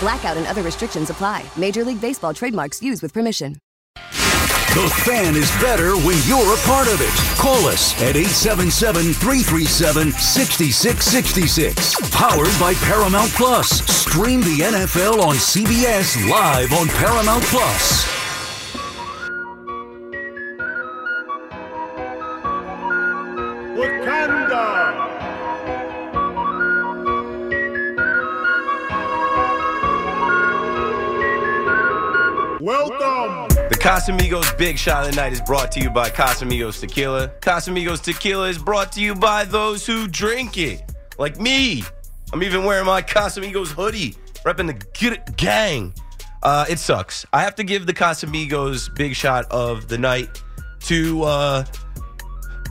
Blackout and other restrictions apply. Major League Baseball trademarks used with permission. The fan is better when you're a part of it. Call us at 877 337 6666. Powered by Paramount Plus. Stream the NFL on CBS live on Paramount Plus. Wakanda! Welcome! The Casamigos Big Shot of the Night is brought to you by Casamigos Tequila. Casamigos Tequila is brought to you by those who drink it, like me. I'm even wearing my Casamigos hoodie, repping the It gang. Uh, it sucks. I have to give the Casamigos Big Shot of the Night to uh,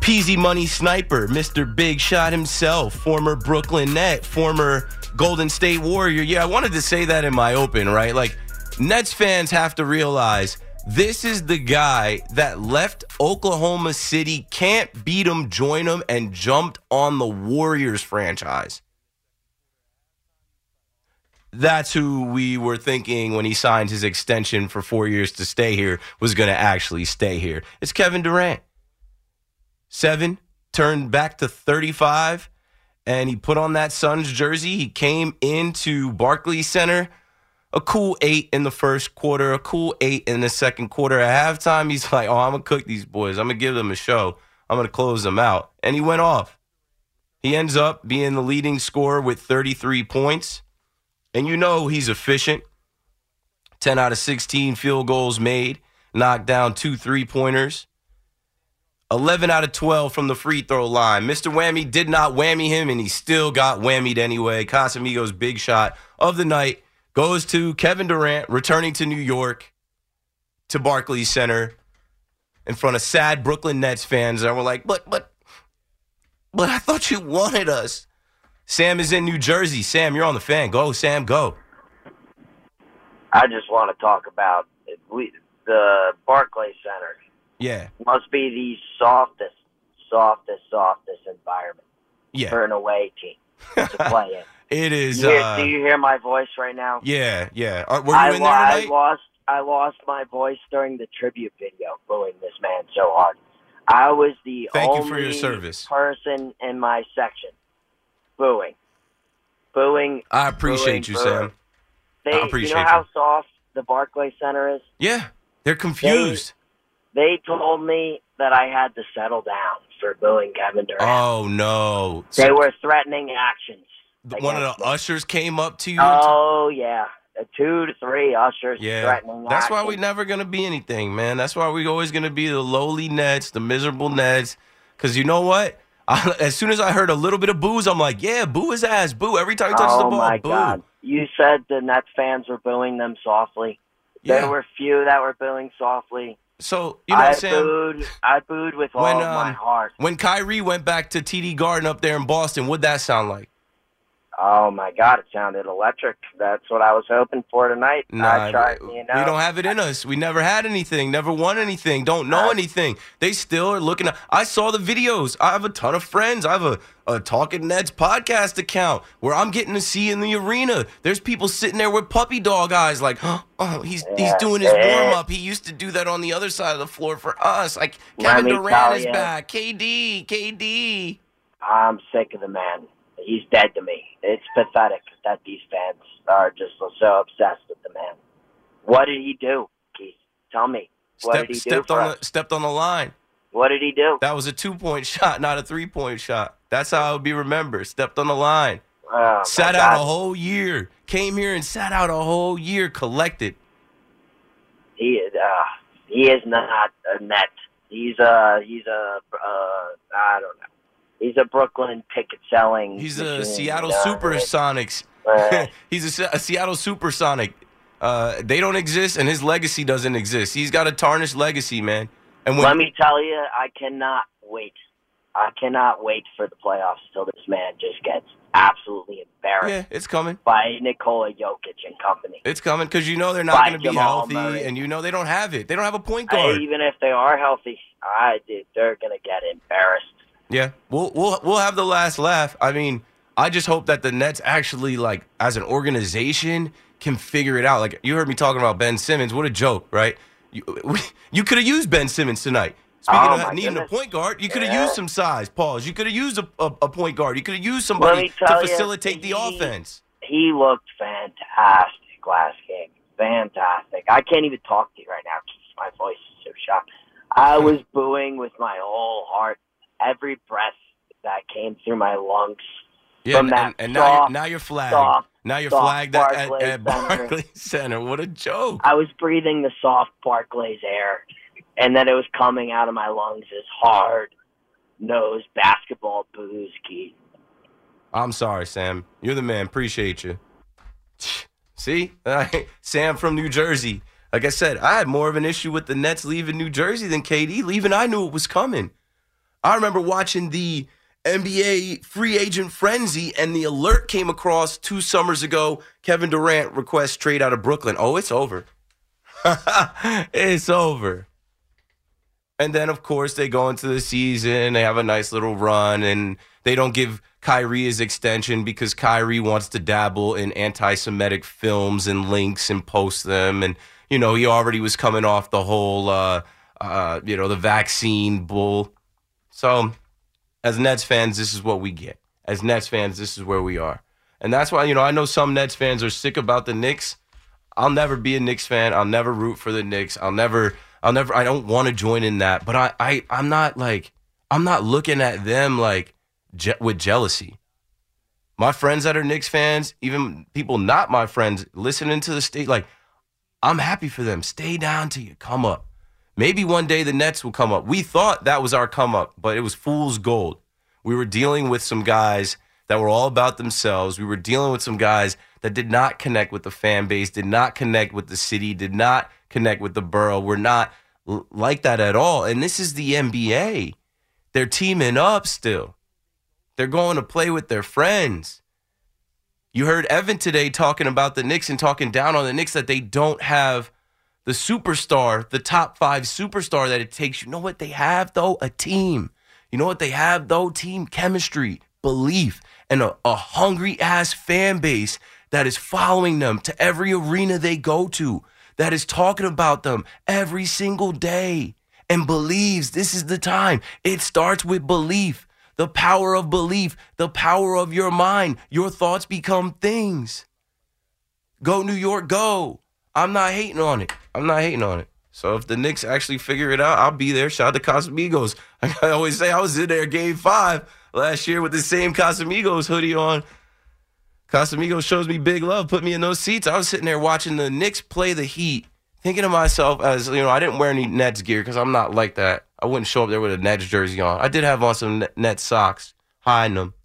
Easy Money Sniper, Mr. Big Shot himself, former Brooklyn Net, former Golden State Warrior. Yeah, I wanted to say that in my open, right? Like, Nets fans have to realize this is the guy that left Oklahoma City, can't beat him, join him, and jumped on the Warriors franchise. That's who we were thinking when he signed his extension for four years to stay here was going to actually stay here. It's Kevin Durant. Seven, turned back to 35, and he put on that Suns jersey. He came into Barclays Center a cool eight in the first quarter, a cool eight in the second quarter. At halftime, he's like, "Oh, I'm gonna cook these boys. I'm gonna give them a show. I'm gonna close them out." And he went off. He ends up being the leading scorer with 33 points, and you know he's efficient. 10 out of 16 field goals made, knocked down two three pointers. 11 out of 12 from the free throw line. Mr. Whammy did not whammy him, and he still got whammied anyway. Casamigos' big shot of the night goes to Kevin Durant returning to New York to Barclays Center in front of sad Brooklyn Nets fans that were like, "But but but I thought you wanted us." Sam is in New Jersey. Sam, you're on the fan. Go, Sam, go. I just want to talk about we, the Barclays Center. Yeah. Must be the softest, softest, softest environment Yeah. for an away team to play in. It is You hear- uh do you hear my voice right now? Yeah, yeah. Are, were you I, in there I lost I lost my voice during the tribute video booing this man so hard. I was the Thank you only for your service. person in my section booing. Booing. I appreciate booing, you, booing. Sam. They, I appreciate you know how you. soft the Barclays Center is? Yeah. They're confused. They told me that I had to settle down for booing Kevin Durant. oh no. they So were threatening actions. one of the me. ushers came up to you. Oh yeah, a two to three ushers Yeah, threatening. that's why we actions. never gonna be anything, man. That's why we're always gonna be the lowly Nets, the miserable Nets. Cause you know what? I, as soon as I heard a little bit of booze, I'm like, yeah, boo his ass, boo. Every time he touches oh the ball, my boo. god! You said the Nets fans were booing them softly. Yeah. There were few that were booing softly. So you know, what I Sam, booed. I booed with all when my um, heart. when Kyrie went back to TD Garden up there in Boston, what'd that sound like? Oh my god! It sounded electric. That's what I was hoping for tonight. I tried. we, You know, we don't have it in us. We never had anything, never won anything, don't know anything. They still are looking. At, I saw the videos. I have a ton of friends. I have a, a Talking Nets podcast account where I'm getting to see in the arena. There's people sitting there with puppy dog eyes, like, oh, he's he's doing his yeah. warm up. He used to do that on the other side of the floor for us. Like Kevin Durant is back. KD, KD. I'm sick of the man. He's dead to me. It's pathetic that these fans are just so obsessed with the man. What did he do, Keith? Tell me. What Step- did he do stepped for on the stepped on the line. What did he do? That was a two point shot, not a three point shot. That's how I would be remembered. Stepped on the line. Oh, sat out God. a whole year. Came here and sat out a whole year. Collected. He is. Uh, he is not a net. He's a. He's a. Uh, I don't know. He's a Brooklyn ticket selling. He's a Seattle you? Supersonics. Uh, He's a, a Seattle Supersonic. Uh, they don't exist, and his legacy doesn't exist. He's got a tarnished legacy, man. And when Let me tell you, I cannot wait. I cannot wait for the playoffs till this man just gets absolutely embarrassed yeah, it's coming. by Nikola Jokic and company. It's coming because you know they're not going to be healthy, Murray. and you know they don't have it. They don't have a point guard. even if they are healthy, I dude, they're gonna get embarrassed. Yeah, we'll we'll we'll have the last laugh. I mean, I just hope that the Nets actually, like, as an organization, can figure it out. Like you heard me talking about Ben Simmons. What a joke, right? You you could have used Ben Simmons tonight. Speaking Oh, of my needing goodness. a point guard, you could have Yeah. used some size. Pause. You could have used a, a, a point guard. You could have used somebody to tell you, facilitate the he- offense. He looked fantastic last game. Fantastic. I can't even talk to you right now because my voice is so shot. I was booing with my whole heart. Every breath that came through my lungs Yeah, from and, that and, and now you're, soft, now you're flagged. soft, now you're soft flagged at, at, Barclays Center. Center. What a joke. I was breathing the soft Barclays air, and then it was coming out of my lungs as hard nosed basketball booze, Keith. I'm sorry, Sam. You're the man. Appreciate you. See, Sam from New Jersey. Like I said, I had more of an issue with the Nets leaving New Jersey than KD leaving. I knew it was coming. I remember watching the NBA free agent frenzy, and the alert came across two summers ago. Kevin Durant requests trade out of Brooklyn. Oh, it's over. it's over. And then, of course, they go into the season. They have a nice little run, and they don't give Kyrie his extension because Kyrie wants to dabble in anti-Semitic films and links and post them. And you know, he already was coming off the whole, uh, uh, you know, the vaccine bull. So, as Nets fans, this is what we get. As Nets fans, this is where we are, and that's why you know I know some Nets fans are sick about the Knicks. I'll never be a Knicks fan. I'll never root for the Knicks. I'll never. I'll never. I don't want to join in that. But I. I. I'm not like. I'm not looking at them like je- with jealousy. My friends that are Knicks fans, even people not my friends, listening to the state, like I'm happy for them. Stay down till you come up. Maybe one day the Nets will come up. We thought that was our come up, but it was fool's gold. We were dealing with some guys that were all about themselves. We were dealing with some guys that did not connect with the fan base, did not connect with the city, did not connect with the borough. We're not like that at all. And this is the NBA. They're teaming up still. They're going to play with their friends. You heard Evan today talking about the Knicks and talking down on the Knicks that they don't have the superstar, the top five superstar that it takes. You know what they have, though? A team. You know what they have, though? Team chemistry, belief, and a, a hungry ass fan base that is following them to every arena they go to, that is talking about them every single day and believes this is the time. It starts with belief. The power of belief, the power of your mind. Your thoughts become things. Go New York, go. I'm not hating on it. I'm not hating on it. So if the Knicks actually figure it out, I'll be there. Shout out to Casamigos. I always say I was in there game five last year with the same Casamigos hoodie on. Casamigos shows me big love, put me in those seats. I was sitting there watching the Knicks play the Heat, thinking to myself, as you know, I didn't wear any Nets gear because I'm not like that. I wouldn't show up there with a Nets jersey on. I did have on some Nets socks, hiding them.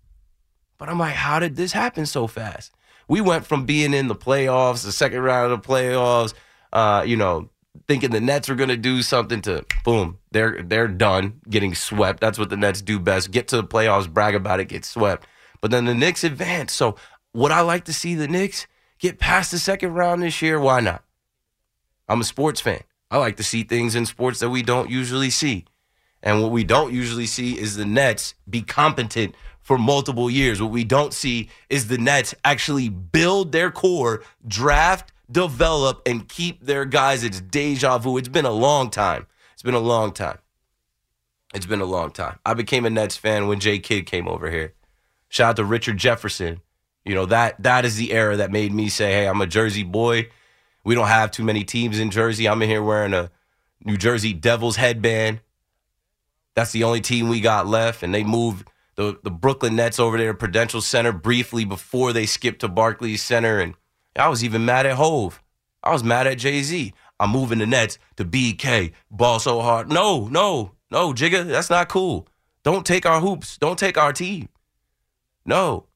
But I'm like, how did this happen so fast? We went from being in the playoffs, the second round of the playoffs, uh, you know, thinking the Nets were going to do something to boom, they're they're done getting swept. That's what the Nets do best. Get to the playoffs, brag about it, get swept. But then the Knicks advance. So would I like to see the Knicks get past the second round this year? Why not? I'm a sports fan. I like to see things in sports that we don't usually see. And what we don't usually see is the Nets be competent for multiple years. What we don't see is the Nets actually build their core, draft, develop, and keep their guys. It's deja vu. It's been a long time. It's been a long time. It's been a long time. I became a Nets fan when Jay Kidd came over here. Shout out to Richard Jefferson. You know, that that is the era that made me say, hey, I'm a Jersey boy. We don't have too many teams in Jersey. I'm in here wearing a New Jersey Devils headband. That's the only team we got left, and they moved the the Brooklyn Nets over there Prudential Center briefly before they skipped to Barclays Center, and I was even mad at Hov. I was mad at Jay Z. I'm moving the Nets to BK. Ball so hard. No, no, no, Jigga, that's not cool. Don't take our hoops. Don't take our team. No.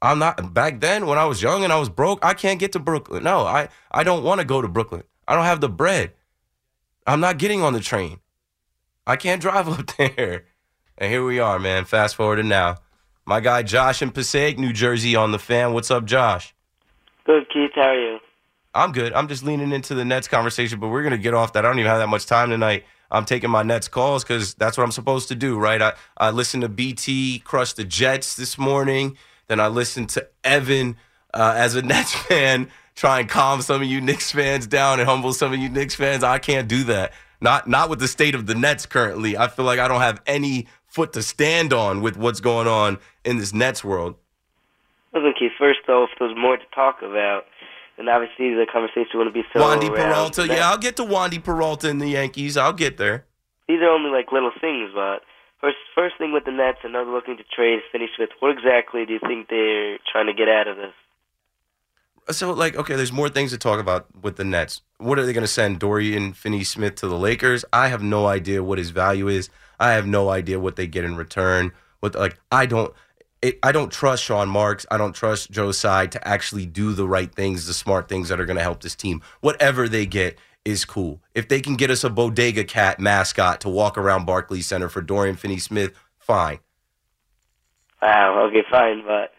I'm not back then when I was young and I was broke, I can't get to Brooklyn. No, I, I don't want to go to Brooklyn. I don't have the bread. I'm not getting on the train. I can't drive up there. And here we are, man. Fast forward to now. My guy Josh in Passaic, New Jersey on the fan. What's up, Josh? Good, Keith. How are you? I'm good. I'm just leaning into the Nets conversation, but we're gonna get off that. I don't even have that much time tonight. I'm taking my Nets calls because that's what I'm supposed to do, right? I, I listened to BT crush the Jets this morning. Then I listened to Evan uh, as a Nets fan try and calm some of you Knicks fans down and humble some of you Knicks fans. I can't do that. Not not with the state of the Nets currently. I feel like I don't have any foot to stand on with what's going on in this Nets world. Listen, Keith. First, off, there's more to talk about, And obviously the conversation wouldn't be so. Wandy Peralta, yeah, I'll get to Wandy Peralta in the Yankees. I'll get there. These are only like little things, but first, first thing with the Nets, and they're looking to trade Finney Smith. What exactly do you think they're trying to get out of this? So, like, okay, there's more things to talk about with the Nets. What are they going to send Dorian Finney Smith to the Lakers? I have no idea what his value is. I have no idea what they get in return. What like I don't. It, I don't trust Sean Marks. I don't trust Joe Tsai to actually do the right things, the smart things that are going to help this team. Whatever they get is cool. If they can get us a bodega cat mascot to walk around Barclays Center for Dorian Finney Smith, fine. Wow. Okay, fine, but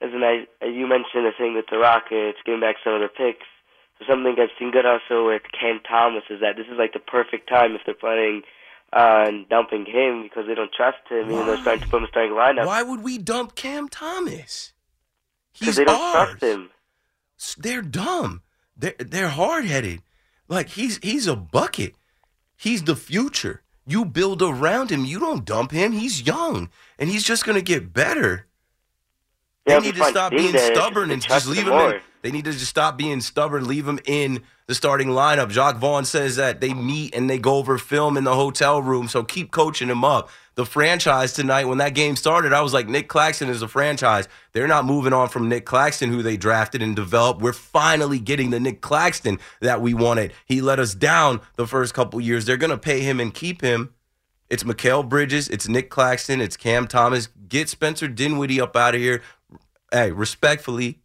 listen, I, you mentioned the thing with the Rockets getting back some of their picks. So something I've seen good also with Cam Thomas is that this is like the perfect time if they're Uh, planning on dumping him because they don't trust him, even though they're starting to put him in starting lineup Why would we dump Cam Thomas? because He's they don't ours. trust him. they're dumb. They're they're hard headed. Like he's he's a bucket. He's the future. You build around him. You don't dump him. He's young and he's just gonna get better. Yeah, They need to stop being that stubborn and just leave him him in. They need to just stop being stubborn. Leave him in the starting lineup. Jacque Vaughn says that they meet and they go over film in the hotel room. So keep coaching him up. The franchise tonight, when that game started, I was like, Nick Claxton is a franchise. They're not moving on from Nick Claxton, who they drafted and developed. We're finally getting the Nick Claxton that we wanted. He let us down the first couple years. They're going to pay him and keep him. It's Mikal Bridges. It's Nick Claxton. It's Cam Thomas. Get Spencer Dinwiddie up out of here. Hey, respectfully,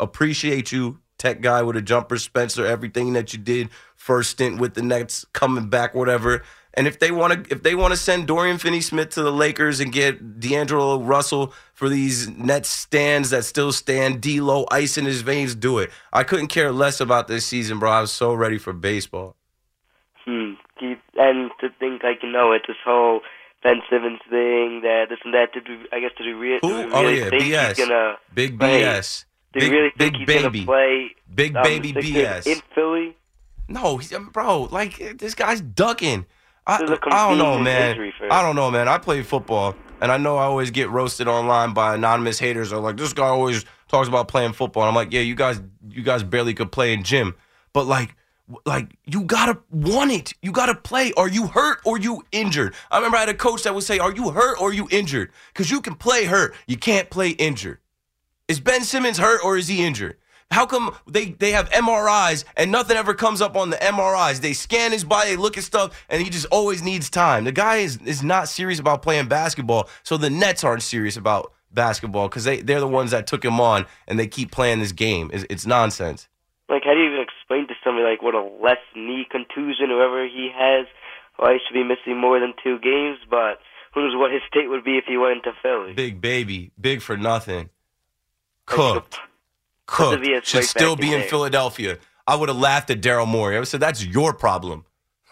appreciate you, tech guy with a jumper, Spencer. Everything that you did, first stint with the Nets, coming back, whatever. And if they want to, if they want to send Dorian Finney-Smith to the Lakers and get D'Angelo Russell for these Nets stands that still stand, D'Lo ice in his veins, do it. I couldn't care less about this season, bro. I was so ready for baseball. Hmm. And to think like you know it, this whole Ben Simmons thing, that this and that. Did we? I guess did we, re- Who? do we Oh, really yeah, think BS. he's gonna? Big? BS. Do Big, we really big think he's baby. gonna play? Big um, baby BS. in Philly? No, he's, um, bro, like this guy's ducking. I, This is a I don't know, man. injury for him. I don't know, man. I play football, and I know I always get roasted online by anonymous haters. Are like, this guy always talks about playing football. And I'm like, yeah, you guys, you guys barely could play in gym, but like, like you gotta want it. You gotta play. Are you hurt or you injured? I remember I had a coach that would say, "Are you hurt or are you injured?" Because you can play hurt, you can't play injured. Is Ben Simmons hurt or is he injured? How come they, they have MRIs and nothing ever comes up on the MRIs? They scan his body, they look at stuff, and he just always needs time. The guy is, is not serious about playing basketball, so the Nets aren't serious about basketball because they, they're the ones that took him on and they keep playing this game. It's, it's nonsense. Like, how do you even explain to somebody like what a left knee contusion, whoever he has, why he should be missing more than two games? But who knows what his state would be if he went into Philly? Big baby, big for nothing. Cooked. cooked. Should still be in in. Philadelphia. I would have laughed at Daryl Morey. I would have said, that's your problem.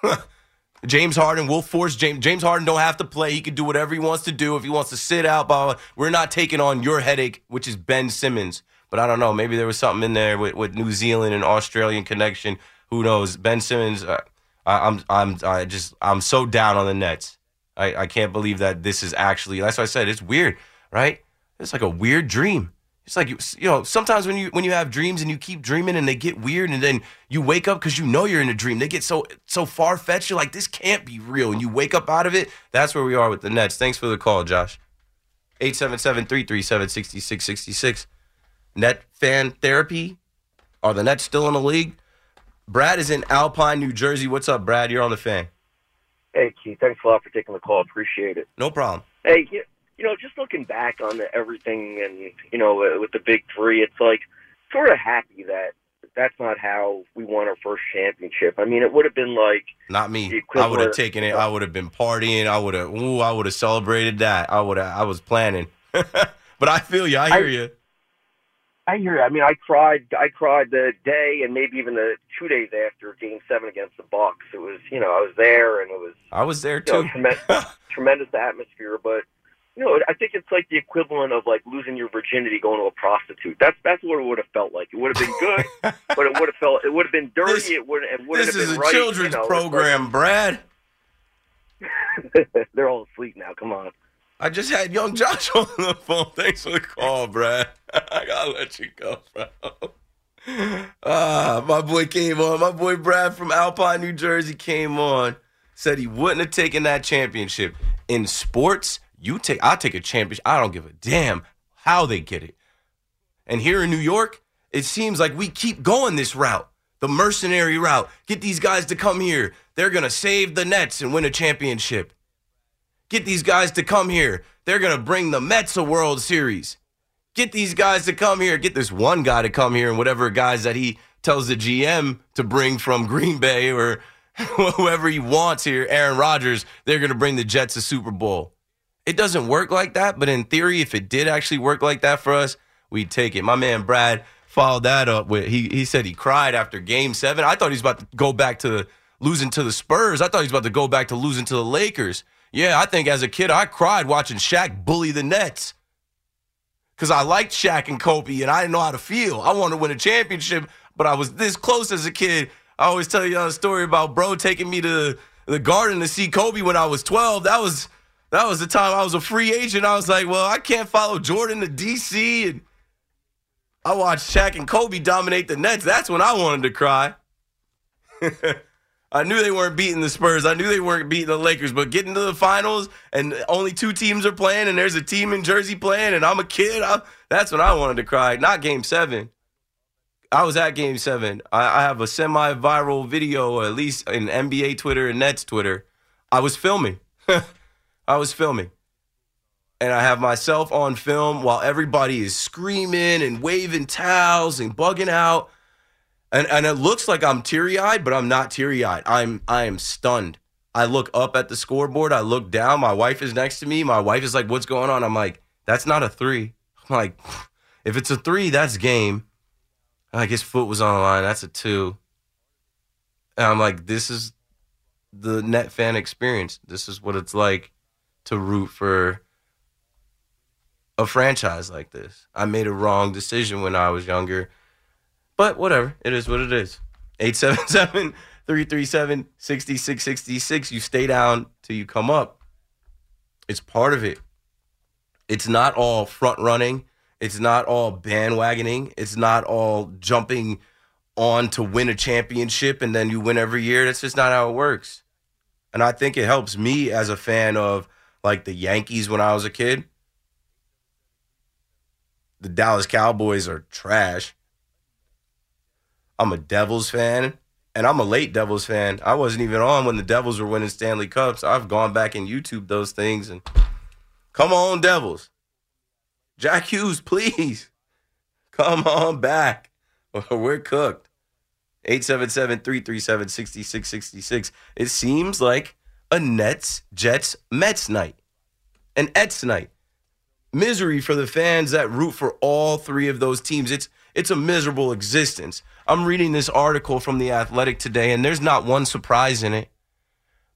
James Harden will force James. James Harden don't have to play. He can do whatever he wants to do. If he wants to sit out, blah, blah, blah. we're not taking on your headache, which is Ben Simmons. But I don't know. Maybe there was something in there with, with New Zealand and Australian connection. Who knows? Ben Simmons. Uh, I, I'm I'm I just I'm so down on the Nets. I, I can't believe that this is actually. That's why I said it's weird, right? It's like a weird dream. It's like you, you know, sometimes when you when you have dreams and you keep dreaming and they get weird and then you wake up because you know you're in a dream. They get so so far fetched. You're like, this can't be real, and you wake up out of it. That's where we are with the Nets. Thanks for the call, Josh. 877-337-6666. Net fan therapy. Are the Nets still in the league? Brad is in Alpine, New Jersey. What's up, Brad? You're on the fan. Hey, Keith. Thanks a lot for taking the call. Appreciate it. No problem. Hey, you, you know, just looking back on the, everything and, you know, uh, with the big three, it's like sort of happy that that's not how we won our first championship. I mean, it would have been like Not me. I would have taken it. I would have been partying. I would have. Ooh, I would have celebrated that. I would have. I was planning. but I feel you. I hear I- you. I hear. you. I mean, I cried. I cried the day and maybe even the two days after Game Seven against the Bucks. It was, you know, I was there and it was I was there you know, too. tremendous, tremendous atmosphere. But you know, I think it's like the equivalent of like losing your virginity going to a prostitute. That's that's what it would have felt like. It would have been good, but it would have felt it would have been dirty. This- it would it wouldn't this is a right. children's you know, program, Brad. they're all asleep now. Come on. I just had young Josh on the phone. Thanks for the call, Brad. I gotta let you go, bro. Ah, my boy came on. My boy Brad from Alpine, New Jersey came on. Said he wouldn't have taken that championship. In sports, you take I take a championship. I don't give a damn how they get it. And here in New York, it seems like we keep going this route. The mercenary route. Get these guys to come here. They're gonna save the Nets and win a championship. Get these guys to come here. They're going to bring the Mets a World Series. Get these guys to come here. Get this one guy to come here and whatever guys that he tells the GM to bring from Green Bay or whoever he wants here, Aaron Rodgers, they're going to bring the Jets a Super Bowl. It doesn't work like that, but in theory, if it did actually work like that for us, we'd take it. My man Brad followed that up with he he said he cried after game seven. I thought he was about to go back to losing to the Spurs. I thought he was about to go back to losing to the Lakers. Yeah, I think as a kid I cried watching Shaq bully the Nets. Cause I liked Shaq and Kobe and I didn't know how to feel. I wanted to win a championship, but I was this close as a kid. I always tell you a story about bro taking me to the garden to see Kobe when I was 12. That was that was the time I was a free agent. I was like, well, I can't follow Jordan to DC and I watched Shaq and Kobe dominate the Nets. That's when I wanted to cry. I knew they weren't beating the Spurs. I knew they weren't beating the Lakers, but getting to the finals and only two teams are playing and there's a team in Jersey playing and I'm a kid, I, that's when I wanted to cry. Not game seven. I was at game seven. I, I have a semi viral video, at least in NBA Twitter and Nets Twitter. I was filming. I was filming. And I have myself on film while everybody is screaming and waving towels and bugging out. And and it looks like I'm teary eyed, but I'm not teary eyed. I'm I am stunned. I look up at the scoreboard. I look down. My wife is next to me. My wife is like, "What's going on?" I'm like, "That's not a three. I'm like, "If it's a three, that's game." Like his foot was on the line. That's a two. And I'm like, "This is the net fan experience. This is what it's like to root for a franchise like this. I made a wrong decision when I was younger." But whatever. It is what it is. 877 337 6666. You stay down till you come up. It's part of it. It's not all front running. It's not all bandwagoning. It's not all jumping on to win a championship and then you win every year. That's just not how it works. And I think it helps me as a fan of like the Yankees when I was a kid. The Dallas Cowboys are trash. I'm a Devils fan, and I'm a late Devils fan. I wasn't even on when the Devils were winning Stanley Cups. I've gone back and YouTube those things and come on, Devils. Jack Hughes, please. Come on back. We're cooked. 877-337-6666. It seems like a Nets, Jets, Mets night. An Ets night. Misery for the fans that root for all three of those teams. It's it's a miserable existence. I'm reading this article from The Athletic today, and there's not one surprise in it.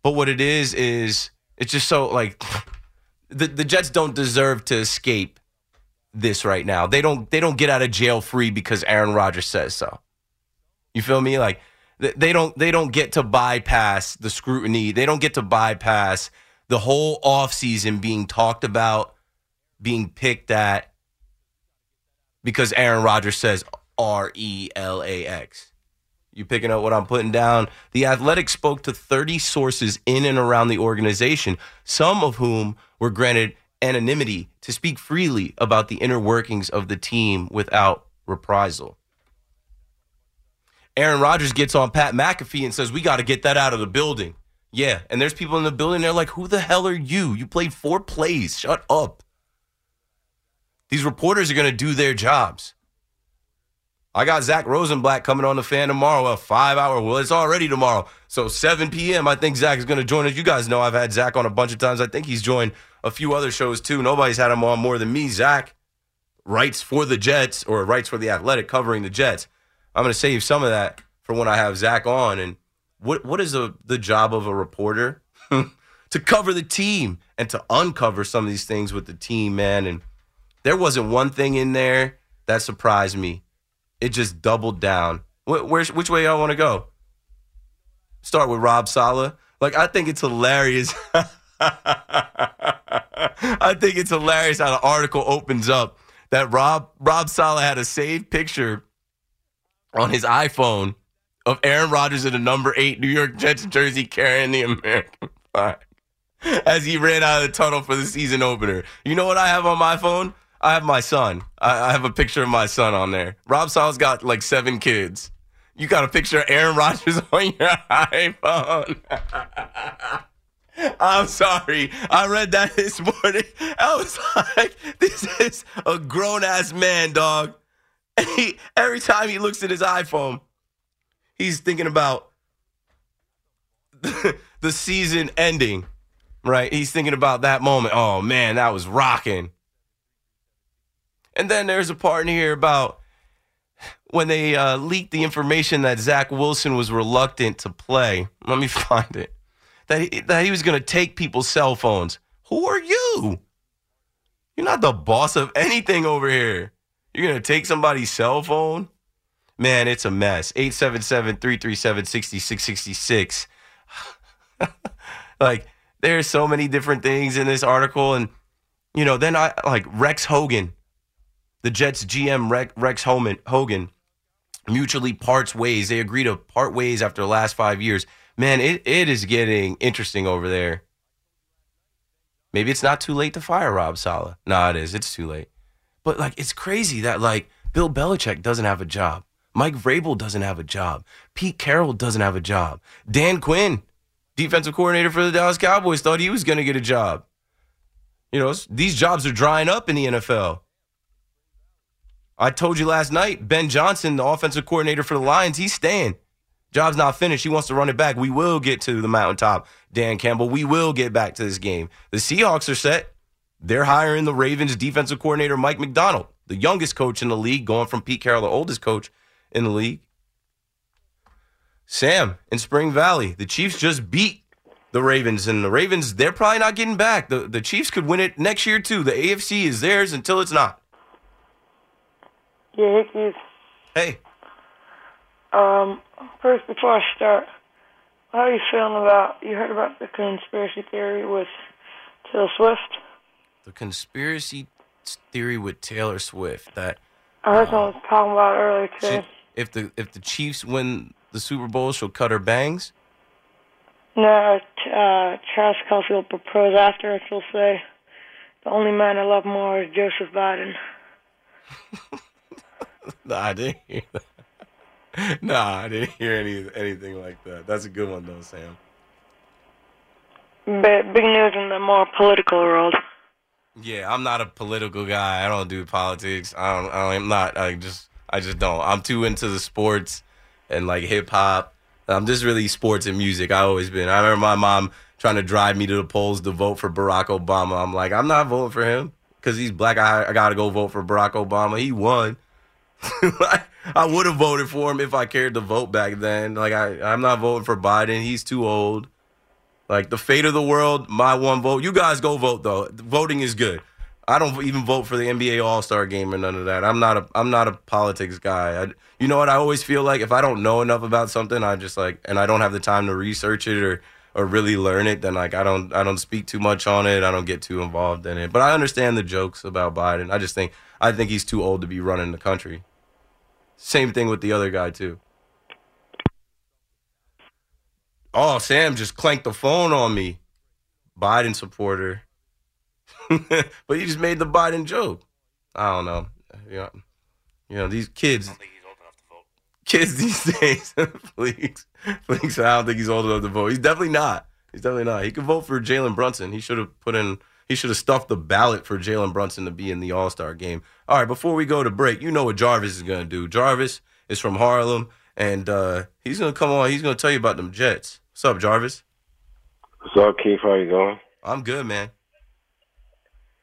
But what it is, is it's just so like the, the Jets don't deserve to escape this right now. They don't they don't get out of jail free because Aaron Rodgers says so. You feel me? Like they don't they don't get to bypass the scrutiny. They don't get to bypass the whole offseason being talked about, being picked at, because Aaron Rodgers says R E L A X. You picking up what I'm putting down? The Athletic spoke to 30 sources in and around the organization, some of whom were granted anonymity to speak freely about the inner workings of the team without reprisal. Aaron Rodgers gets on Pat McAfee and says, We got to get that out of the building. Yeah. And there's people in the building, they're like, Who the hell are you? You played four plays. Shut up. These reporters are going to do their jobs. I got Zack Rosenblatt coming on the fan tomorrow, a five hour. Well, it's already tomorrow. So 7 p.m., I think Zach is going to join us. You guys know I've had Zach on a bunch of times. I think he's joined a few other shows too. Nobody's had him on more than me. Zach writes for the Jets or writes for the Athletic covering the Jets. I'm going to save some of that for when I have Zach on. And what what is a, the job of a reporter? to cover the team and to uncover some of these things with the team, man. And there wasn't one thing in there that surprised me it just doubled down. Where, which way y'all want to go? Start with Rob Saleh. Like I think it's hilarious. I think it's hilarious how the article opens up that Rob Rob Saleh had a saved picture on his iPhone of Aaron Rodgers in a number eight New York Jets jersey carrying the American flag as he ran out of the tunnel for the season opener. You know what I have on my phone? I have my son. I, I have a picture of my son on there. Rob Saleh's got like seven kids. You got a picture of Aaron Rodgers on your iPhone. I'm sorry. I read that this morning. I was like, this is a grown ass man, dog. He, every time he looks at his iPhone, he's thinking about the season ending, right? He's thinking about that moment. Oh, man, that was rocking. And then there's a part in here about when they uh, leaked the information that Zach Wilson was reluctant to play. Let me find it. That he, that he was going to take people's cell phones. Who are you? You're not the boss of anything over here. You're going to take somebody's cell phone? Man, it's a mess. 877 337 6666. Like, there's so many different things in this article. And, you know, then I like Rex Hogan the Jets GM Rex Hogan mutually parts ways. They agree to part ways after the last five years. Man, it, it is getting interesting over there. Maybe it's not too late to fire Rob Saleh. No, it is. It's too late. But like, it's crazy that like Bill Belichick doesn't have a job. Mike Vrabel doesn't have a job. Pete Carroll doesn't have a job. Dan Quinn, defensive coordinator for the Dallas Cowboys, thought he was going to get a job. You know, these jobs are drying up in the NFL. I told you last night, Ben Johnson, the offensive coordinator for the Lions, he's staying. Job's not finished. He wants to run it back. We will get to the mountaintop, Dan Campbell. We will get back to this game. The Seahawks are set. They're hiring the Ravens defensive coordinator, Mike Macdonald, the youngest coach in the league, going from Pete Carroll, the oldest coach in the league. Sam in Spring Valley, the Chiefs just beat the Ravens, and the Ravens, they're probably not getting back. The, the Chiefs could win it next year, too. The AFC is theirs until it's not. Yeah, Hickeys. Hey. Um, first, before I start, how are you feeling about, you heard about the conspiracy theory with Taylor Swift? The conspiracy theory with Taylor Swift that I heard someone talking about earlier today. She, if the if the Chiefs win the Super Bowl, she'll cut her bangs. No, uh, Travis Kelce will propose after, it. she'll say, "The only man I love more is Joseph Biden." no, I didn't hear that. no, I didn't hear any anything like that. That's a good one though, Sam. Big, big news in the more political world. Yeah, I'm not a political guy. I don't do politics. I don't. I'm not. I just. I just don't. I'm too into the sports and like hip hop. I'm just really sports and music. I always been. I remember my mom trying to drive me to the polls to vote for Barack Obama. I'm like, I'm not voting for him because he's black. I, I got to go vote for Barack Obama. He won. I would have voted for him if I cared to vote back then. Like I, I'm not voting for Biden. He's too old. Like the fate of the world, my one vote. You guys go vote though. Voting is good. I don't even vote for the NBA All Star game or none of that. I'm not a I'm not a politics guy. I, you know what? I always feel like if I don't know enough about something, I just like and I don't have the time to research it or or really learn it, then like I don't I don't speak too much on it. I don't get too involved in it. But I understand the jokes about Biden. I just think I think he's too old to be running the country. Same thing with the other guy too. Oh, Sam just clanked the phone on me. Biden supporter. but he just made the Biden joke. I don't know. You know, you know these kids. Kids these days, please, please. I don't think he's old enough to vote. He's definitely not. He's definitely not. He could vote for Jalen Brunson. He should have put in. He should have stuffed the ballot for Jalen Brunson to be in the All Star game. All right, before we go to break, you know what Jarvis is gonna do. Jarvis is from Harlem, and uh, he's gonna come on. He's gonna tell you about them Jets. What's up, Jarvis? What's up, Keith? How you doing? I'm good, man.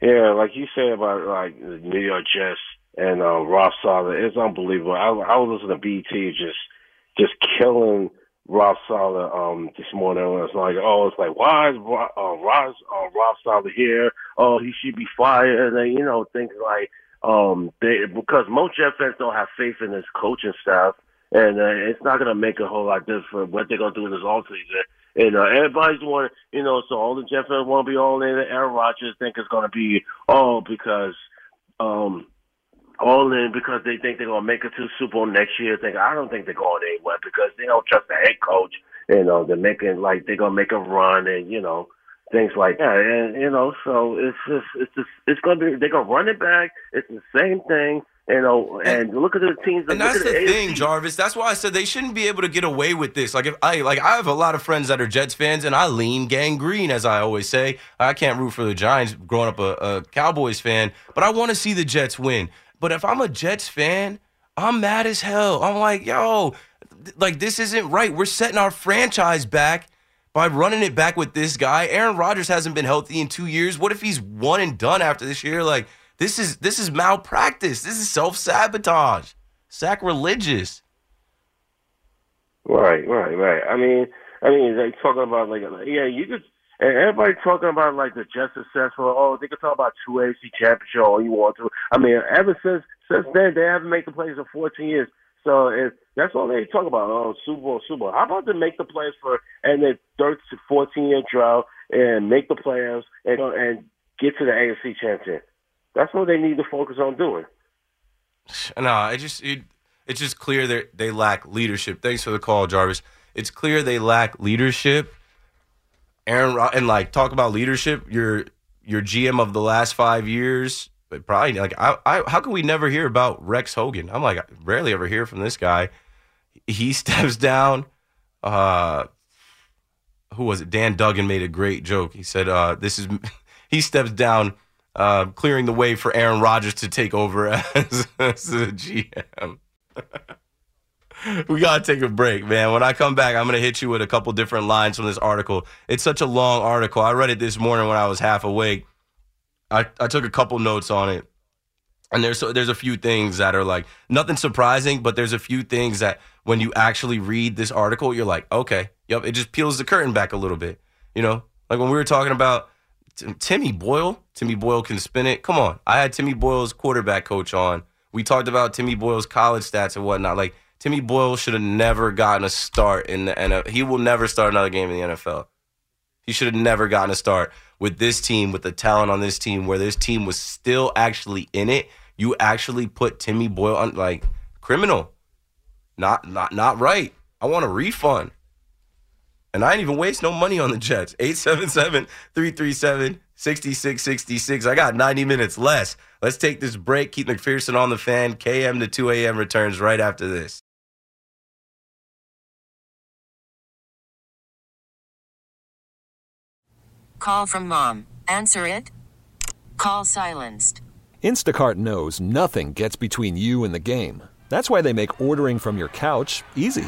Yeah, like you said about like the New York Jets and uh, Rob Saleh, it's unbelievable. I, I was listening to BT just just killing Rob Saleh um, this morning. It was like, oh, it's like why is Rob, uh, Rob, uh, Rob Saleh here? Oh, he should be fired. And you know things like um, they because most Jet fans don't have faith in his coaching staff, and uh, it's not going to make a whole lot different what they're going to do in this offseason. And uh, everybody's want, you know, so all the fans want to be all in. Aaron Rodgers think it's going to be all because, um, all in because they think they're going to make it to the Super Bowl next year. Think I don't think they're going anywhere because they don't trust the head coach. You know, they're making like they're going to make a run and you know things like that. And you know, so it's just it's just it's going to be they're going to run it back. It's the same thing. You know, and, and look at the teams. And that's the, the thing, Jarvis. That's why I said they shouldn't be able to get away with this. Like if I like, I have a lot of friends that are Jets fans, and I lean gang green, as I always say. I can't root for the Giants, growing up a, a Cowboys fan, but I want to see the Jets win. But if I'm a Jets fan, I'm mad as hell. I'm like, yo, like this isn't right. We're setting our franchise back by running it back with this guy. Aaron Rodgers hasn't been healthy in two years. What if he's one and done after this year? Like this is this is malpractice. This is self sabotage, sacrilegious. Right, right, right. I mean, I mean, they talking about like, yeah, you could. And everybody talking about like the just successful. Oh, they could talk about two AFC championship all you want to. I mean, ever since since then, they haven't made the plays in 14 years. So if that's all they talk about. Oh, Super Bowl, Super Bowl. How about they make the plays for and then 13 to 14 year drought and make the playoffs and and get to the AFC championship? That's what they need to focus on doing. No, it just it, it's just clear that they lack leadership. Thanks for the call, Jarvis. It's clear they lack leadership. Aaron and like talk about leadership. Your your GM of the last five years, but probably like I, I how can we never hear about Rex Hogan? I'm like I rarely ever hear from this guy. He steps down. Uh, who was it? Dan Duggan made a great joke. He said, uh, "This is." He steps down uh, clearing the way for Aaron Rodgers to take over as, as the GM. we gotta take a break, man. When I come back, I'm gonna hit you with a couple different lines from this article. It's such a long article. I read it this morning when I was half awake. I, I took a couple notes on it. And there's there's a few things that are like nothing surprising, but there's a few things that when you actually read this article, you're like, okay, yep, it just peels the curtain back a little bit. You know, like when we were talking about Timmy Boyle. Timmy Boyle can spin it. Come on. I had Timmy Boyle's quarterback coach on. We talked about Timmy Boyle's college stats and whatnot. Like, Timmy Boyle should have never gotten a start in the NFL. He will never start another game in the NFL. He should have never gotten a start with this team, with the talent on this team, where this team was still actually in it. You actually put Timmy Boyle on like criminal. Not not not right. I want a refund. And I didn't even waste no money on the Jets. 877 337 6666. I got 90 minutes less. Let's take this break. Keith McPherson on the fan. KM to 2 a.m. returns right after this. Call from mom. Answer it. Call silenced. Instacart knows nothing gets between you and the game. That's why they make ordering from your couch easy.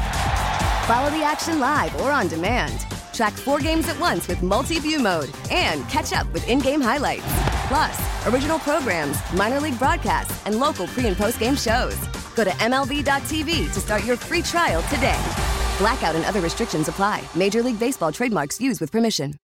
Follow the action live or on demand. Track four games at once with multi-view mode and catch up with in-game highlights. Plus, original programs, minor league broadcasts, and local pre- and post-game shows. Go to MLB.tv to start your free trial today. Blackout and other restrictions apply. Major League Baseball trademarks used with permission.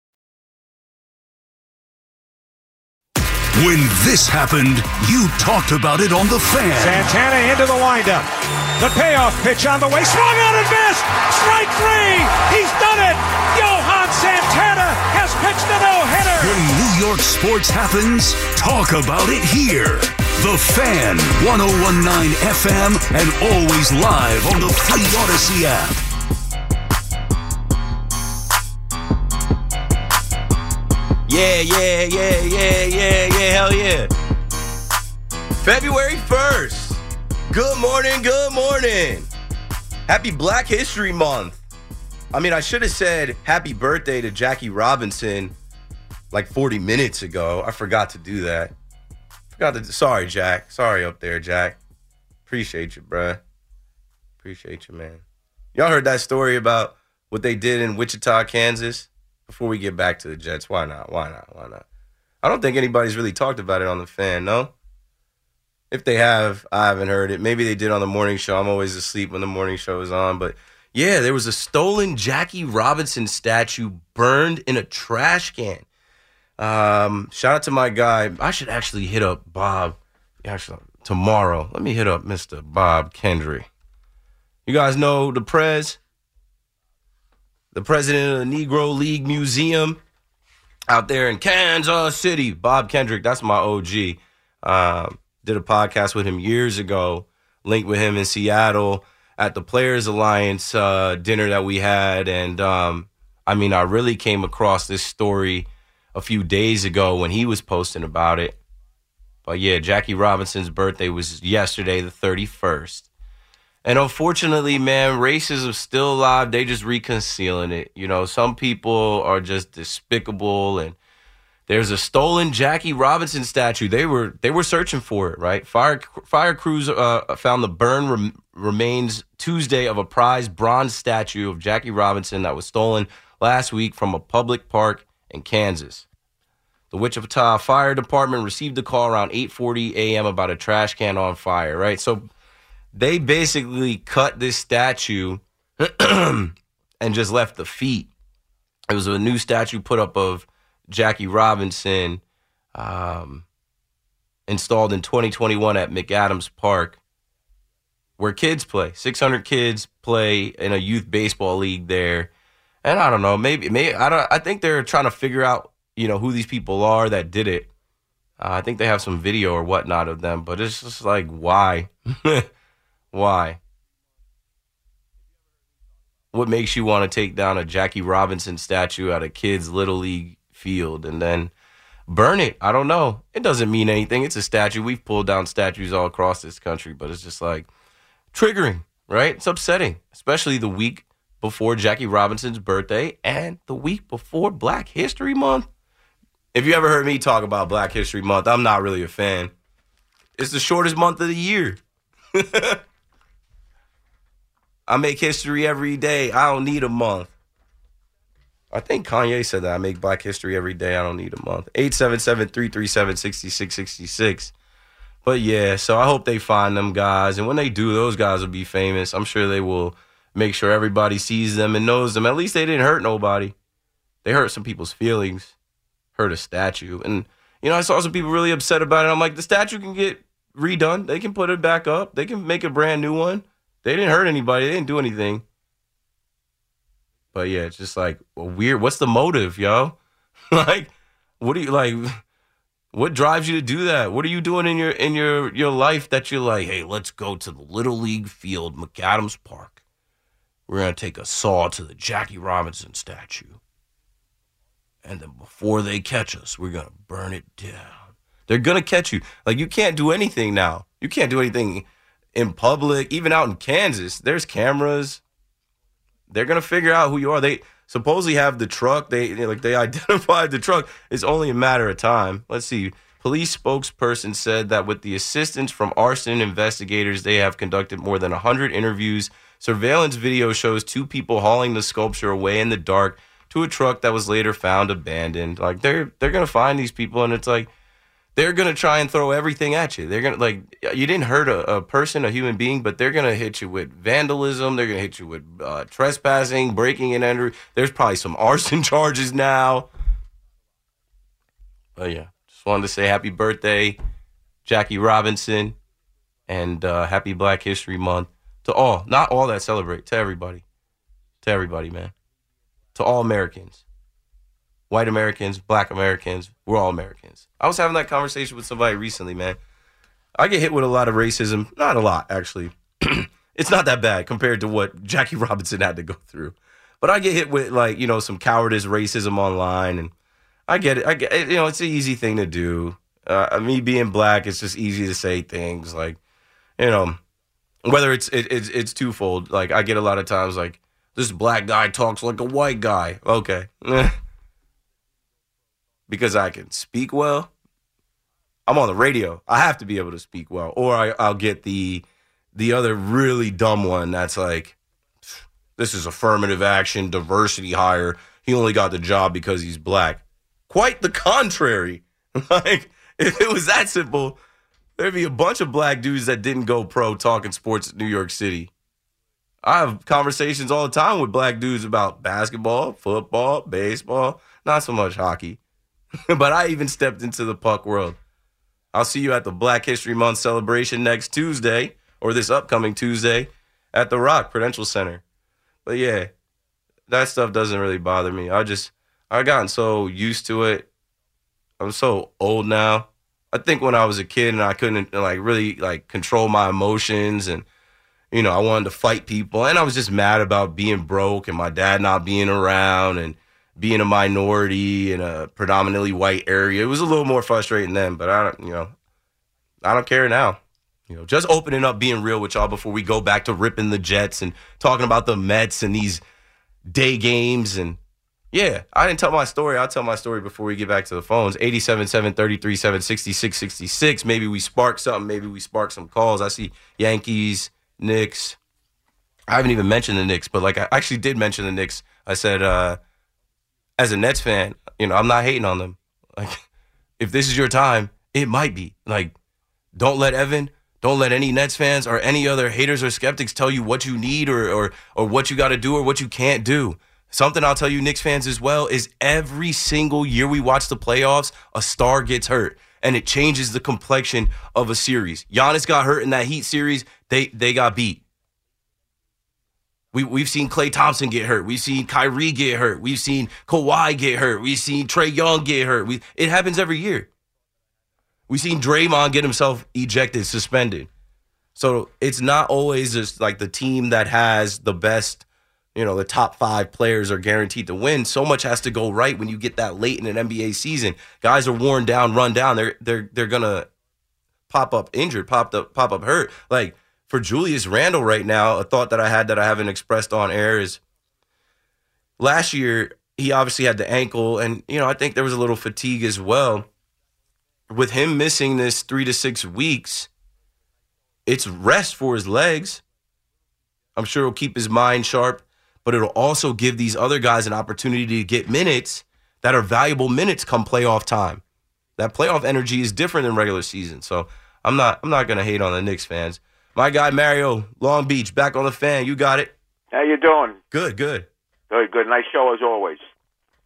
When this happened, you talked about it on The Fan. Santana into the windup. The payoff pitch on the way. Swung out and missed. Strike three. He's done it. Johan Santana has pitched a no-hitter. When New York sports happens, talk about it here. The Fan, 1019 FM, and always live on the free Audacy app. Yeah, yeah, yeah, yeah, yeah, yeah, hell yeah. February 1st. Good morning, good morning. Happy Black History Month. I mean, I should have said happy birthday to Jackie Robinson like 40 minutes ago. I forgot to do that. Forgot to. Sorry, Jack. Sorry up there, Jack. Appreciate you, bruh. Appreciate you, man. Y'all heard that story about what they did in Wichita, Kansas? Before we get back to the Jets, why not? Why not? Why not? I don't think anybody's really talked about it on the fan, no? If they have, I haven't heard it. Maybe they did on the morning show. I'm always asleep when the morning show is on. But yeah, there was a stolen Jackie Robinson statue burned in a trash can. Um, shout out to my guy. I should actually hit up Bob. Actually, tomorrow. Let me hit up Mr. Bob Kendrick. You guys know the Prez, the president of the Negro League Museum out there in Kansas City. Bob Kendrick, that's my OG. Um, did a podcast with him years ago, linked with him in Seattle at the Players Alliance uh, dinner that we had. And um, I mean, I really came across this story a few days ago when he was posting about it. But yeah, Jackie Robinson's birthday was yesterday, the 31st. And unfortunately, man, racism's still alive. They just reconcealing it. You know, some people are just despicable and there's a stolen Jackie Robinson statue. They were they were searching for it, right? Fire fire crews uh, found the burn rem- remains Tuesday of a prized bronze statue of Jackie Robinson that was stolen last week from a public park in Kansas. The Wichita Fire Department received a call around 8:40 a.m. about a trash can on fire, right? So they basically cut this statue and just left the feet. It was a new statue put up of Jackie Robinson, um, installed in 2021 at McAdams Park, where kids play. 600 kids play in a youth baseball league there, and I don't know, maybe, maybe I don't. I think they're trying to figure out, you know, who these people are that did it. Uh, I think they have some video or whatnot of them, but it's just like, why? Why? What makes you want to take down a Jackie Robinson statue at a kid's little league field and then burn it? I don't know. It doesn't mean anything. It's a statue. We've pulled down statues all across this country, but it's just like triggering, right? It's upsetting, especially the week before Jackie Robinson's birthday and the week before Black History Month. If you ever heard me talk about Black History Month, I'm not really a fan. It's the shortest month of the year. I make history every day. I don't need a month. I think Kanye said that I make black history every day. I don't need a month. 877 337 6666. But yeah, so I hope they find them guys. And when they do, those guys will be famous. I'm sure they will make sure everybody sees them and knows them. At least they didn't hurt nobody. They hurt some people's feelings, hurt a statue. And, you know, I saw some people really upset about it. I'm like, the statue can get redone. They can put it back up, they can make a brand new one. They didn't hurt anybody. They didn't do anything. But yeah, it's just like weird. What's the motive, yo? like, what do you like? What drives you to do that? What are you doing in your in your your life that you're like, hey, let's go to the little league field, McAdams Park. We're gonna take a saw to the Jackie Robinson statue, and then before they catch us, we're gonna burn it down. They're gonna catch you. Like you can't do anything now. You can't do anything in public, even out in Kansas, there's cameras. They're gonna figure out who you are. They supposedly have the truck. They like they identified the truck. It's only a matter of time. Let's see. Police spokesperson said that with the assistance from arson investigators, they have conducted more than 100 interviews. Surveillance video shows two people hauling the sculpture away in the dark to a truck that was later found abandoned. Like they're they're gonna find these people, and it's like they're gonna try and throw everything at you. They're gonna like you didn't hurt a, a person, a human being, but they're gonna hit you with vandalism. They're gonna hit you with uh, trespassing, breaking and entering. There's probably some arson charges now. But yeah, just wanted to say happy birthday, Jackie Robinson, and uh, happy Black History Month to all, not all that celebrate, to everybody, to everybody, man, to all Americans, white Americans, Black Americans, we're all Americans. I was having that conversation with somebody recently, man. I get hit with a lot of racism, not a lot actually. it's not that bad compared to what Jackie Robinson had to go through. But I get hit with like, you know, some cowardice racism online and I get it. I get. You know, it's an easy thing to do. Uh, me being black, it's just easy to say things like, you know, whether it's it, it's it's twofold. Like I get a lot of times like this black guy talks like a white guy. Okay, because I can speak well. I'm on the radio. I have to be able to speak well, or I, I'll get the the other really dumb one that's like, this is affirmative action, diversity hire. He only got the job because he's black. Quite the contrary. like, if it was that simple, there'd be a bunch of black dudes that didn't go pro talking sports in New York City. I have conversations all the time with black dudes about basketball, football, baseball, not so much hockey. but I even stepped into the puck world. I'll see you at the Black History Month celebration next Tuesday or this upcoming Tuesday at the Rock Prudential Center. But yeah, that stuff doesn't really bother me. I just I gotten so used to it. I'm so old now. I think when I was a kid and I couldn't like really like control my emotions and you know, I wanted to fight people and I was just mad about being broke and my dad not being around and being a minority in a predominantly white area. It was a little more frustrating then, but I don't, you know, I don't care now. You know, just opening up, being real with y'all before we go back to ripping the Jets and talking about the Mets and these day games and yeah, I didn't tell my story. I'll tell my story before we get back to the phones. 87 33 66 66. Maybe we spark something. Maybe we spark some calls. I see Yankees, Knicks. I haven't even mentioned the Knicks, but like I actually did mention the Knicks. I said, uh, as a Nets fan, you know, I'm not hating on them. Like, if this is your time, it might be. Like, don't let Evan, don't let any Nets fans or any other haters or skeptics tell you what you need or or, or what you got to do or what you can't do. Something I'll tell you, Knicks fans, as well, is every single year we watch the playoffs, a star gets hurt. And it changes the complexion of a series. Giannis got hurt in that Heat series. They they got beat. We, we've seen Klay Thompson get hurt. We've seen Kyrie get hurt. We've seen Kawhi get hurt. We've seen Trae Young get hurt. We, it happens every year. We've seen Draymond get himself ejected, suspended. So it's not always just like the team that has the best, you know, the top five players are guaranteed to win. So much has to go right when you get that late in an NBA season. Guys are worn down, run down. They're they're they're gonna pop up injured, pop up pop up hurt. Like for Julius Randle right now, a thought that I had that I haven't expressed on air is last year he obviously had the ankle, and you know I think there was a little fatigue as well. With him missing this three to six weeks, it's rest for his legs. I'm sure it'll keep his mind sharp, but it'll also give these other guys an opportunity to get minutes that are valuable minutes come playoff time. That playoff energy is different than regular season. So I'm not I'm not gonna hate on the Knicks fans. My guy Mario, Long Beach, back on the fan. You got it. How you doing? Good, good. Very good. Nice show as always.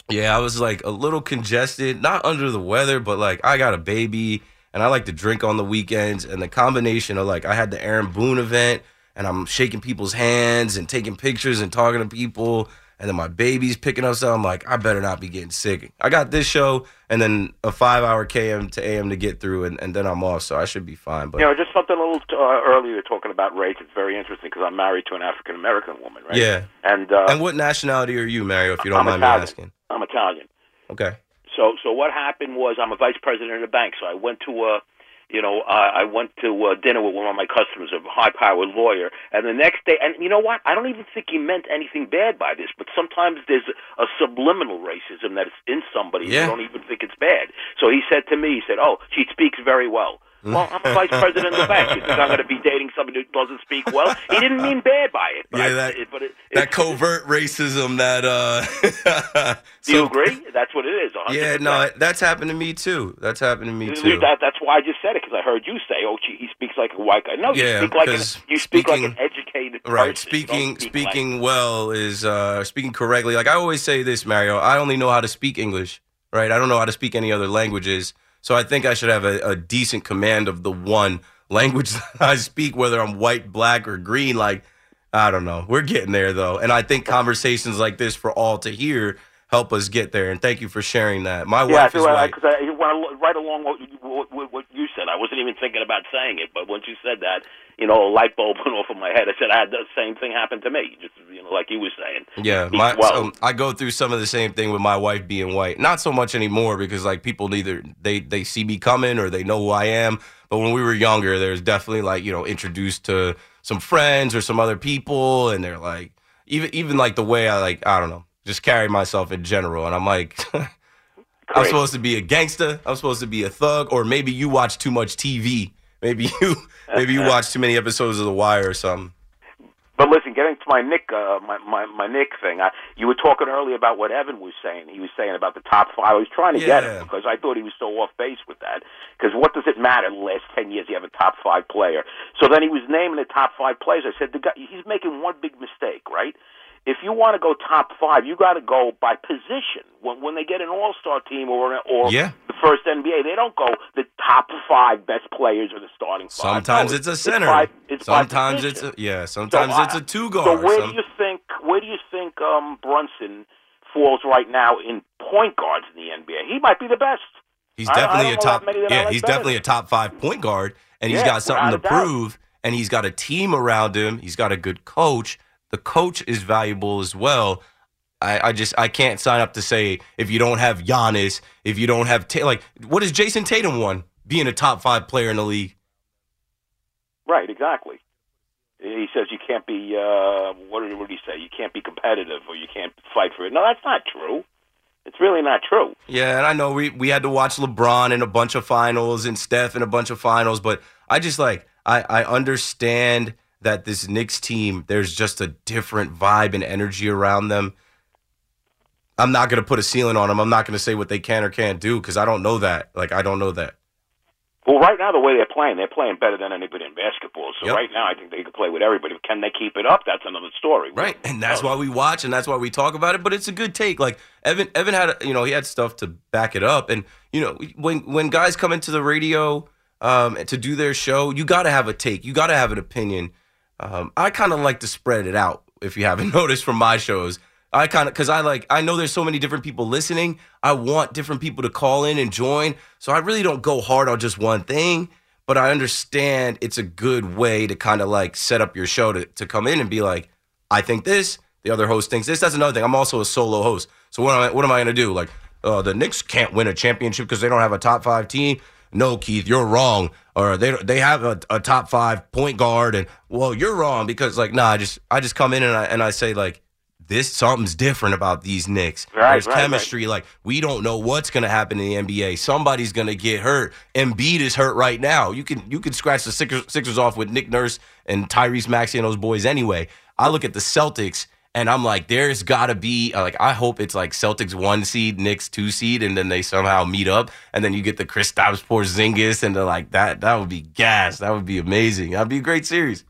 Yeah, I was like a little congested, not under the weather, but like I got a baby and I like to drink on the weekends. And the combination of like I had the Aaron Boone event and I'm shaking people's hands and taking pictures and talking to people. And then my baby's picking up something. I'm like, I better not be getting sick. I got this show and then a five hour KM to AM to get through, and, and then I'm off, so I should be fine. But you know, just something a little uh, earlier talking about race. It's very interesting because I'm married to an African American woman, right? yeah. And uh, and what nationality are you, Mario? If you don't I'm mind Italian. me asking. I'm Italian. Okay. So so what happened was I'm a vice president of a bank, so I went to a you know, I, I went to uh, dinner with one of my customers, a high-powered lawyer, and the next day, and you know what? I don't even think he meant anything bad by this, but sometimes there's a subliminal racism that's in somebody. Yeah. You don't even think it's bad. So he said to me, he said, "Oh, she speaks very well." Well, I'm a vice president of the bank. You think I'm going to be dating somebody who doesn't speak well? He didn't mean bad by it. But Yeah, I, that- it, but it, that covert racism that uh do you agree? That's what it is. 100%. yeah no that's happened to me too that's happened to me too That, that's why I just said it because I heard you say, "Oh, gee, he speaks like a white guy." No, you Yeah, speak like an, you speak like an educated right person. You don't speaking like- speaking well is uh speaking correctly like i always say this mario i only know how to speak english right i don't know how to speak any other languages so i think i should have a, a decent command of the one language that i speak whether i'm white black or green. Like i don't know. We're getting there though. And i think conversations like this for all to hear help us get there. And thank you for sharing that. My yeah, wife is white. because I, right along what, what, what you said. I wasn't even thinking about saying it, but once you said that, you know, a light bulb went off in my head. I said I had the same thing happen to me, just you know, like you were saying. Yeah, my, well. so I go through some of the same thing with my wife being white. Not so much anymore because like people neither they they see me coming or they know who I am. But when we were younger, there's definitely like you know introduced to some friends or some other people, and they're like even even like the way I like I don't know just carry myself in general, and I'm like. I'm supposed to be a gangster. I'm supposed to be a thug, or maybe you watch too much TV. Maybe you, maybe you watch too many episodes of The Wire or something. But listen, getting to my Nick, uh, my, my my Nick thing. I, you were talking earlier about what Evan was saying. He was saying about the top five. I was trying to get Yeah. him because I thought he was so off base with that. Because what does it matter? The last ten years, you have a top five player. So then he was naming the top five players. I said the guy, he's making one big mistake, right? If you want to go top five, you got to go by position. When when they get an All Star team or or Yeah. the first NBA, they don't go the top five best players or the starting five. Sometimes No, it's a center. by- it's by sometimes position. it's a, yeah. Sometimes So, it's a two So guard. where Some- do you think where do you think um, Brunson falls right now in point guards in the NBA? He might be the best. he's I- I definitely don't a top. that many that I Yeah, like he's better definitely a top five point guard, and he's Yeah, got something to doubt. prove. And he's got a team around him. He's got a good coach. The coach is valuable as well. I, I just I can't sign up to say if you don't have Giannis, if you don't have Ta- like what is Jayson Tatum won being a top five player in the league? Right, exactly. He says you can't be uh, what did, what did he say? You can't be competitive or you can't fight for it. No, that's not true. It's really not true. Yeah, and I know we, we had to watch LeBron in a bunch of finals and Steph in a bunch of finals, but I just like I, I understand that this Knicks team, there's just a different vibe and energy around them. I'm not gonna put a ceiling on them. I'm not gonna say what they can or can't do because I don't know that. Like I don't know that. Well, right now the way they're playing, they're playing better than anybody in basketball. So Yep. right now, I think they can play with everybody. Can they keep it up? That's another story. Right, and that's why we watch, and that's why we talk about it. But it's a good take. Like Evan, Evan had, you know, he had stuff to back it up, and you know, when when guys come into the radio um, to do their show, you got to have a take. You got to have an opinion. Um, I kind of like to spread it out. If you haven't noticed from my shows, I kind of because I like I know there's so many different people listening. I want different people to call in and join. So I really don't go hard on just one thing. But I understand it's a good way to kind of like set up your show to, to come in and be like, I think this, the other host thinks this. That's another thing. I'm also a solo host. So what am I, what am I going to do? Like, uh, the Knicks can't win a championship because they don't have a top five team. No, Keith, you're wrong. Or they they have a, a top five point guard, and well, you're wrong because like, nah, I just I just come in and I and I say like, this something's different about these Knicks. Right, There's right, right. chemistry. Like we don't know what's going to happen in the NBA. Somebody's going to get hurt. Embiid is hurt right now. You can you can scratch the Sixers, Sixers off with Nick Nurse and Tyrese Maxey and those boys anyway. I look at the Celtics and I'm like, there's got to be like I hope it's like Celtics one seed, Knicks two seed, and then they somehow meet up, and then you get the Kristaps Porzingis, and they're like that. That would be gas. That would be amazing. That'd be a great series.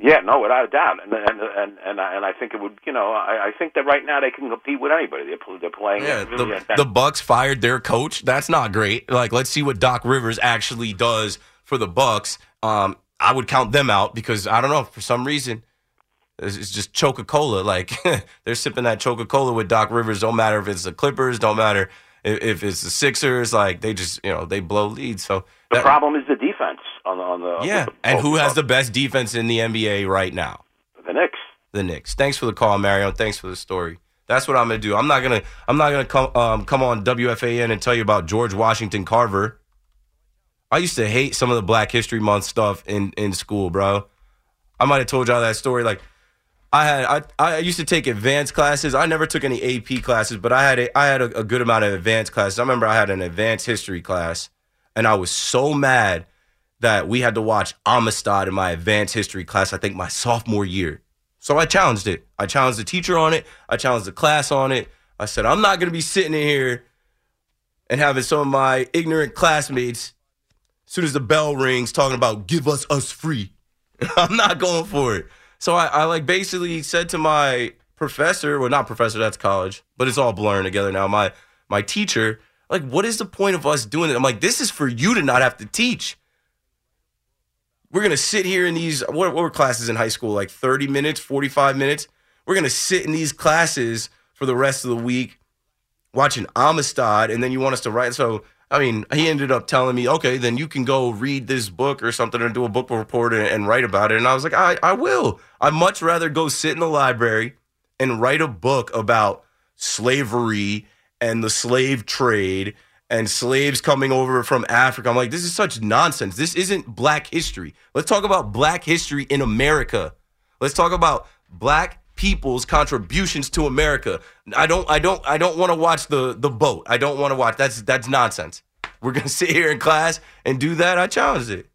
Yeah, no, without a doubt, and and and and I, and I think it would. You know, I, I think that right now they can compete with anybody. They're they're playing. Yeah, really the, the Bucks fired their coach. That's not great. Like, let's see what Doc Rivers actually does for the Bucks. Um, I would count them out because I don't know for some reason it's just Coca Cola. Like they're sipping that Coca Cola with Doc Rivers. Don't matter if it's the Clippers. Don't matter if, if it's the Sixers. Like they just you know they blow leads. So the that- problem is the defense on the on the yeah. on the- And who has the best defense in the NBA right now? the Knicks. the Knicks. Thanks for the call, Mario. Thanks for the story. That's what I'm gonna do. I'm not gonna I'm not gonna come um, come on WFAN and tell you about George Washington Carver. I used to hate some of the Black History Month stuff in in school, bro. I might have told y'all that story. Like I had I, I used to take advanced classes. I never took any AP classes, but I had a, I had a, a good amount of advanced classes. I remember I had an advanced history class, and I was so mad that we had to watch Amistad in my advanced history class, I think my sophomore year. So I challenged it. I challenged the teacher on it. I challenged the class on it. I said, I'm not going to be sitting in here and having some of my ignorant classmates, as soon as the bell rings, talking about give us us free. I'm not going for it. So I, I like basically said to my professor, well, not professor, that's college, but it's all blurring together now. My my teacher, like, what is the point of us doing it? I'm like, this is for you to not have to teach. We're gonna sit here in these what, what were classes in high school? Like 30 minutes, 45 minutes. We're gonna sit in these classes for the rest of the week, watching Amistad, and then you want us to write. So I mean, he ended up telling me, okay, then you can go read this book or something and do a book report and, and write about it. And I was like, I, I will. I'd much rather go sit in the library and write a book about slavery and the slave trade and slaves coming over from Africa. I'm like, this is such nonsense. This isn't black history. Let's talk about black history in America. Let's talk about black people's contributions to America. I don't I don't I don't want to watch the the boat. I don't want to watch that's that's nonsense. We're gonna sit here in class and do that. I challenged it.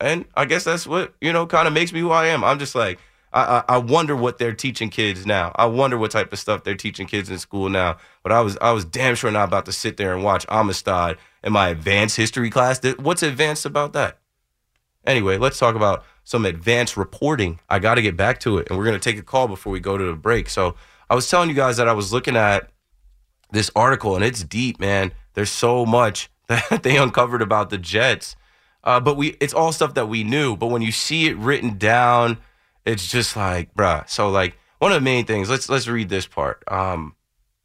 And I guess that's what, you know, kind of makes me who I am. I'm just like, I, I, I wonder what they're teaching kids now. I wonder what type of stuff they're teaching kids in school now. But I was I was damn sure not about to sit there and watch Amistad in my advanced history class. What's advanced about that? Anyway, let's talk about some advanced reporting. I got to get back to it, and we're going to take a call before we go to the break. So I was telling you guys that I was looking at this article, and it's deep, man. There's so much that they uncovered about the Jets, uh, but we it's all stuff that we knew. But when you see it written down, it's just like, bruh. So like one of the main things. Let's let's read this part, um,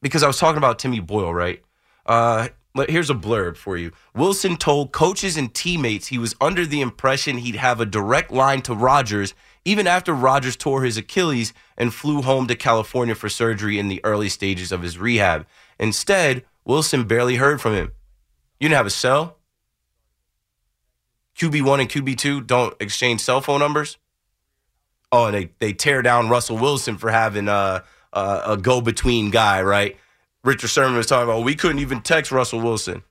because I was talking about Timmy Boyle, right? Uh, Here's a blurb for you. Wilson told coaches and teammates he was under the impression he'd have a direct line to Rodgers even after Rodgers tore his Achilles and flew home to California for surgery in the early stages of his rehab. Instead, Wilson barely heard from him. You didn't have a cell? QB1 and QB2 don't exchange cell phone numbers? Oh, and they, they tear down Russell Wilson for having uh, uh, a, a, a go between guy, right? Richard Sherman was talking about, we couldn't even text Russell Wilson.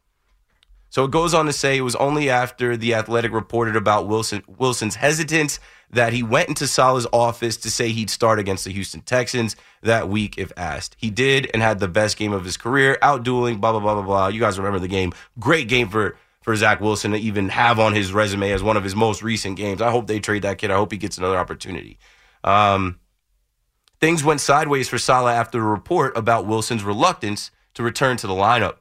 So it goes on to say it was only after the Athletic reported about Wilson Wilson's hesitance that he went into Saleh's office to say he'd start against the Houston Texans that week if asked. He did and had the best game of his career, outdueling blah blah blah blah blah. You guys remember the game? Great game for for Zach Wilson to even have on his resume as one of his most recent games. I hope they trade that kid. I hope he gets another opportunity. Um, Things went sideways for Saleh after a report about Wilson's reluctance to return to the lineup.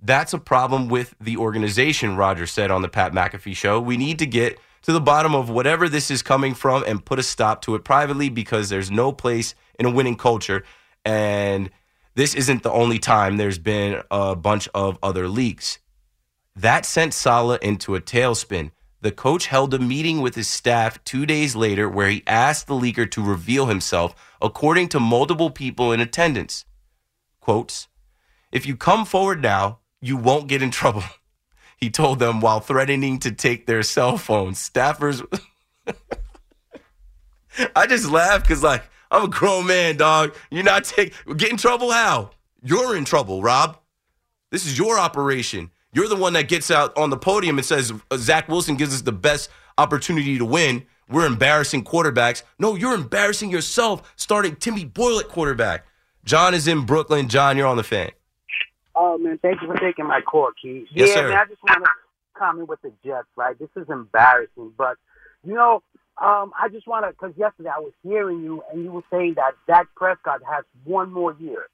That's a problem with the organization, Rodgers said on the Pat McAfee show. We need to get to the bottom of whatever this is coming from and put a stop to it privately because there's no place in a winning culture. And this isn't the only time there's been a bunch of other leaks. That sent Saleh into a tailspin the coach held a meeting with his staff two days later where he asked the leaker to reveal himself, according to multiple people in attendance. Quotes, if you come forward now, you won't get in trouble. He told them while threatening to take their cell phones. Staffers. I just laugh because, like, I'm a grown man, dog. You're not taking. Get in trouble? How? You're in trouble, Rob. This is your operation. You're the one that gets out on the podium and says uh, Zach Wilson gives us the best opportunity to win. We're embarrassing quarterbacks. No, you're embarrassing yourself starting Timmy Boyle at quarterback. John is in Brooklyn. John, you're on the fan. Oh man, thank you for taking my call, Keith. Yes, yeah, sir. man, I just want to comment with the Jets, right? This is embarrassing, but you know, um, I just want to because yesterday I was hearing you and you were saying that Dak Prescott has one more year.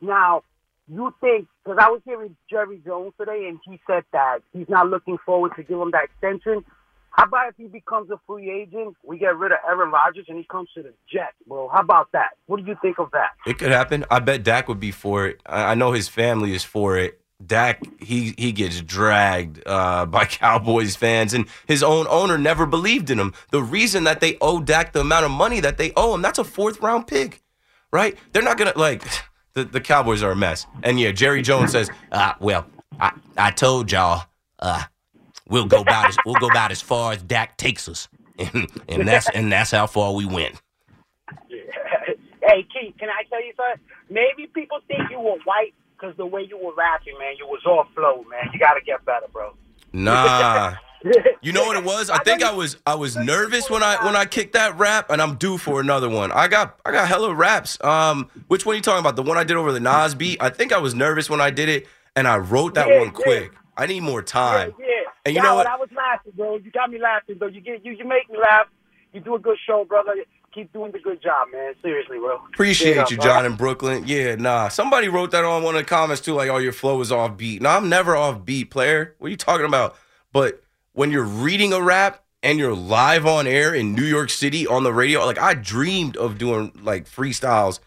Now, you think because I was hearing Jerry Jones today and he said that he's not looking forward to give him that extension. How about if he becomes a free agent, we get rid of Aaron Rodgers and he comes to the Jets, bro? How about that? What do you think of that? It could happen. I bet Dak would be for it. I know his family is for it. Dak, he he gets dragged uh, by Cowboys fans, and his own owner never believed in him. The reason that they owe Dak the amount of money that they owe him, that's a fourth round pick, right? They're not gonna like the, the Cowboys are a mess. And yeah, Jerry Jones says, uh, well, I, I told y'all, uh, we'll go about as we'll go about as far as Dak takes us. And, and that's and that's how far we went. hey, Keith, can I tell you something? Maybe people think you were white because the way you were rapping, man, you was all flow, man. You got to get better, bro. Nah, You know what it was? I think I was I was nervous when I when I kicked that rap, and I'm due for another one. I got I got hella raps. Um, which one are you talking about? The one I did over the Nas beat? I think I was nervous when I did it, and I wrote that Yeah, one yeah. quick. I need more time. Yeah. And you Yeah, know what? I was laughing, bro. You got me laughing, bro. You get you you make me laugh. You do a good show, brother. Keep doing the good job, man. Seriously, bro. Appreciate you, John bro. in Brooklyn. Yeah, nah. Somebody wrote that on one of the comments too, like, "Oh, your flow is off beat." No, I'm never off beat, player. What are you talking about? But when you're reading a rap and you're live on air in New York City on the radio, like I dreamed of doing like freestyles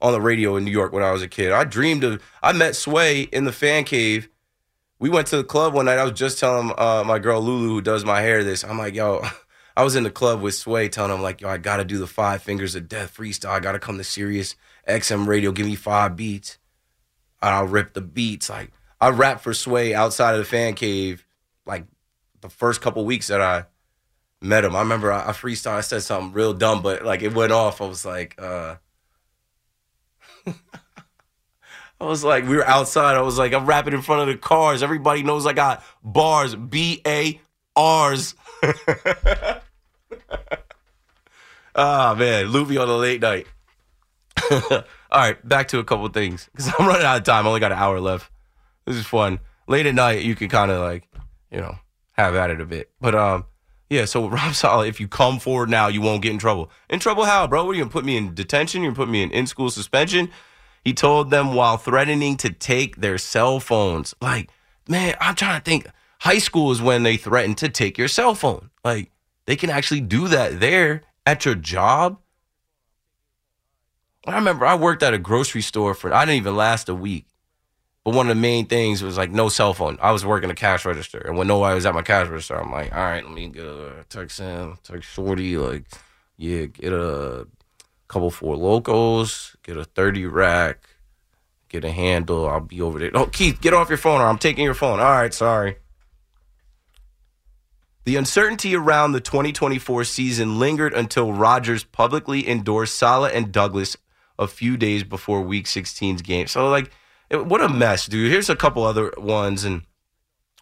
on the radio in New York when I was a kid. I dreamed of. I met Sway in the fan cave. We went to the club one night. I was just telling uh, my girl Lulu, who does my hair, this. I'm like, yo, I was in the club with Sway, telling him like, yo, I gotta do the five fingers of death freestyle. I gotta come to Sirius XM Radio. Give me five beats. And I'll rip the beats. Like I rap for Sway outside of the fan cave, like the first couple weeks that I met him. I remember I, I freestyle. I said something real dumb, but like it went off. I was like, uh, I was like, we were outside. I was like, I'm rapping in front of the cars. Everybody knows I got bars, B A R's. Ah man, Luffy on the late night. All right, back to a couple things because I'm running out of time. I only got an hour left. This is fun. Late at night, you can kind of like, you know, have at it a bit. But um, yeah. So Rob Saleh, if you come forward now, you won't get in trouble. In trouble how, bro? What are you gonna put me in detention? You're gonna put me in in school suspension? He told them while threatening to take their cell phones. Like, man, I'm trying to think. High school is when they threaten to take your cell phone. Like, they can actually do that there at your job. I remember I worked at a grocery store for I didn't even last a week. But one of the main things was like no cell phone. I was working a cash register, and when nobody was at my cash register, I'm like, all right, let me get a uh, text in, text Shorty, like, yeah, get a couple four locals, get a thirty rack, get a handle. I'll be over there. Oh, Keith, get off your phone, or I'm taking your phone. All right, sorry. The uncertainty around the 2024 season lingered until Rodgers publicly endorsed Saleh and Douglas a few days before Week 16's game. So, like, what a mess, dude. Here's a couple other ones, and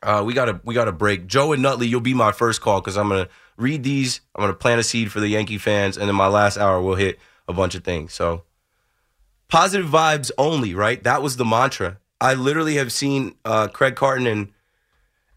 uh, we got to we got to break. Joe and Nutley, you'll be my first call because I'm gonna read these. I'm gonna plant a seed for the Yankee fans, and in my last hour, we'll hit a bunch of things. So, positive vibes only, right? That was the mantra. I literally have seen uh, Craig Carton and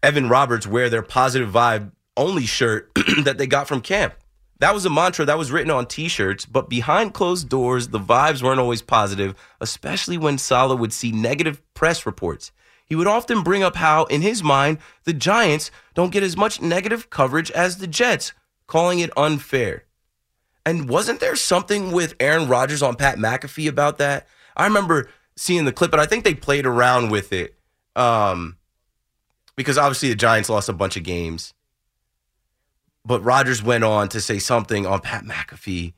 Evan Roberts wear their positive vibe only shirt that they got from camp. That was a mantra that was written on t shirts, but behind closed doors, the vibes weren't always positive, especially when Saleh would see negative press reports. He would often bring up how, in his mind, the Giants don't get as much negative coverage as the Jets, calling it unfair. And wasn't there something with Aaron Rodgers on Pat McAfee about that? I remember seeing the clip, and I think they played around with it um, because obviously the Giants lost a bunch of games. But Rodgers went on to say something on Pat McAfee.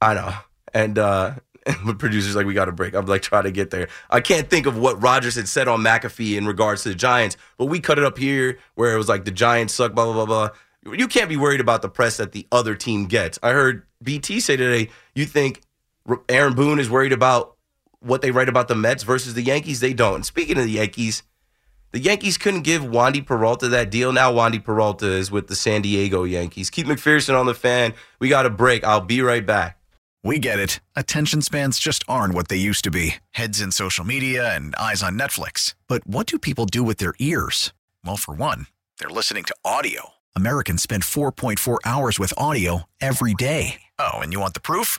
I know. And uh the producer's like, we got a break. I'm like trying to get there. I can't think of what Rodgers had said on McAfee in regards to the Giants, but we cut it up here where it was like the Giants suck, blah, blah, blah, blah. You can't be worried about the press that the other team gets. I heard BT say today, you think Aaron Boone is worried about what they write about the Mets versus the Yankees? They don't. And speaking of the Yankees, the Yankees couldn't give Wandy Peralta that deal. Now Wandy Peralta is with the San Diego Yankees. Keith McPherson on the fan. We got a break. I'll be right back. We get it. Attention spans just aren't what they used to be heads in social media and eyes on Netflix. But what do people do with their ears? Well, for one, they're listening to audio. Americans spend 4.4 hours with audio every day. Oh, and you want the proof?